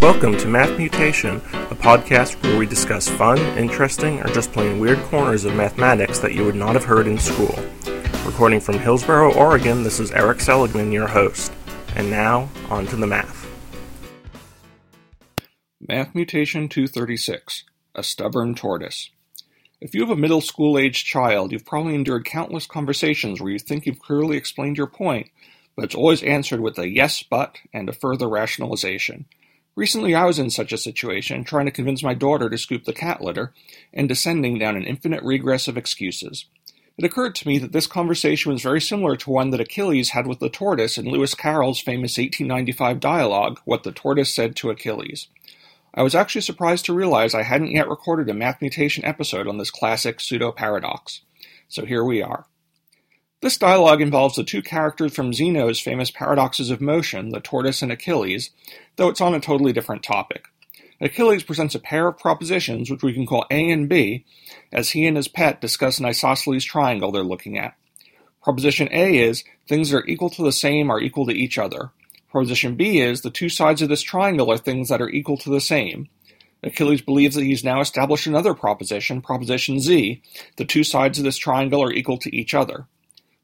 Welcome to Math Mutation, a podcast where we discuss fun, interesting, or just plain weird corners of mathematics that you would not have heard in school. Recording from Hillsboro, Oregon, this is Erik Seligman, your host. And now, on to the math. Math Mutation 236 A Stubborn Tortoise. If you have a middle school aged child, you've probably endured countless conversations where you think you've clearly explained your point, but it's always answered with a yes, but and a further rationalization. Recently, I was in such a situation, trying to convince my daughter to scoop the cat litter, and descending down an infinite regress of excuses. It occurred to me that this conversation was very similar to one that Achilles had with the tortoise in Lewis Carroll's famous 1895 dialogue, What the Tortoise Said to Achilles. I was actually surprised to realize I hadn't yet recorded a math mutation episode on this classic pseudo paradox. So here we are. This dialogue involves the two characters from Zeno's famous paradoxes of motion, the tortoise and Achilles, though it's on a totally different topic. Achilles presents a pair of propositions, which we can call A and B, as he and his pet discuss an isosceles triangle they're looking at. Proposition A is things that are equal to the same are equal to each other. Proposition B is the two sides of this triangle are things that are equal to the same. Achilles believes that he's now established another proposition, proposition Z. The two sides of this triangle are equal to each other.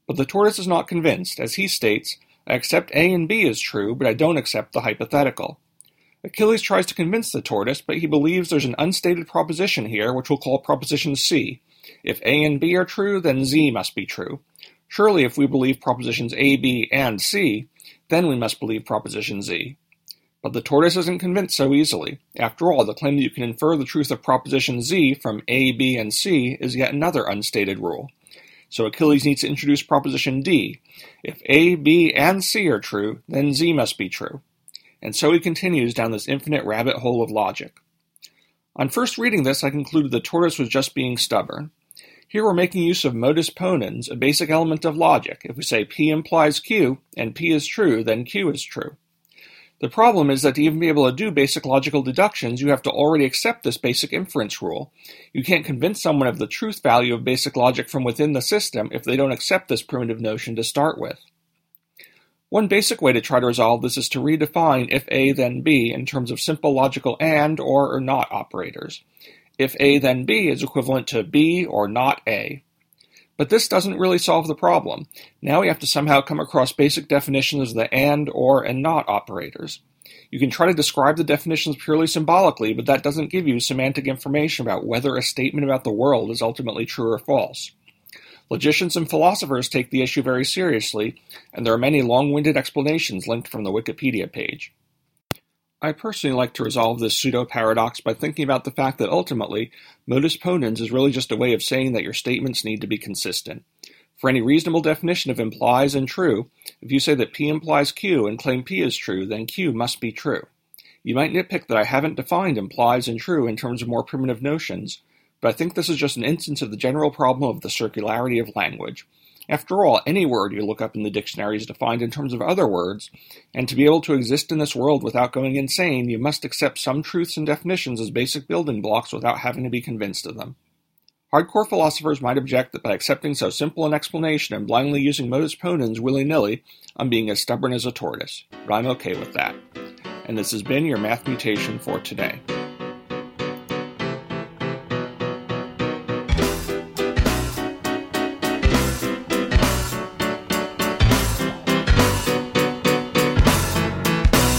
But the tortoise is not convinced, as he states, I accept A and B as true, but I don't accept the hypothetical. Achilles tries to convince the tortoise, but he believes there's an unstated proposition here, which we'll call proposition C. If A and B are true, then Z must be true. Surely, if we believe propositions A, B, and C, then we must believe proposition Z. But the tortoise isn't convinced so easily. After all, the claim that you can infer the truth of proposition Z from A, B, and C is yet another unstated rule. So Achilles needs to introduce proposition D. If A, B, and C are true, then Z must be true. And so he continues down this infinite rabbit hole of logic. On first reading this, I concluded the tortoise was just being stubborn. Here we're making use of modus ponens, a basic element of logic. If we say P implies Q, and P is true, then Q is true. The problem is that to even be able to do basic logical deductions, you have to already accept this basic inference rule. You can't convince someone of the truth value of basic logic from within the system if they don't accept this primitive notion to start with. One basic way to try to resolve this is to redefine if A then B in terms of simple logical and or or not operators. If A then B is equivalent to B or not A. But this doesn't really solve the problem. Now we have to somehow come across basic definitions of the and, or, and not operators. You can try to describe the definitions purely symbolically, but that doesn't give you semantic information about whether a statement about the world is ultimately true or false. Logicians and philosophers take the issue very seriously, and there are many long winded explanations linked from the Wikipedia page. I personally like to resolve this pseudo-paradox by thinking about the fact that ultimately, modus ponens is really just a way of saying that your statements need to be consistent. For any reasonable definition of implies and true, if you say that P implies Q and claim P is true, then Q must be true. You might nitpick that I haven't defined implies and true in terms of more primitive notions, but I think this is just an instance of the general problem of the circularity of language. After all, any word you look up in the dictionary is defined in terms of other words, and to be able to exist in this world without going insane, you must accept some truths and definitions as basic building blocks without having to be convinced of them. Hardcore philosophers might object that by accepting so simple an explanation and blindly using modus ponens willy nilly, I'm being as stubborn as a tortoise, but I'm okay with that. And this has been your math mutation for today.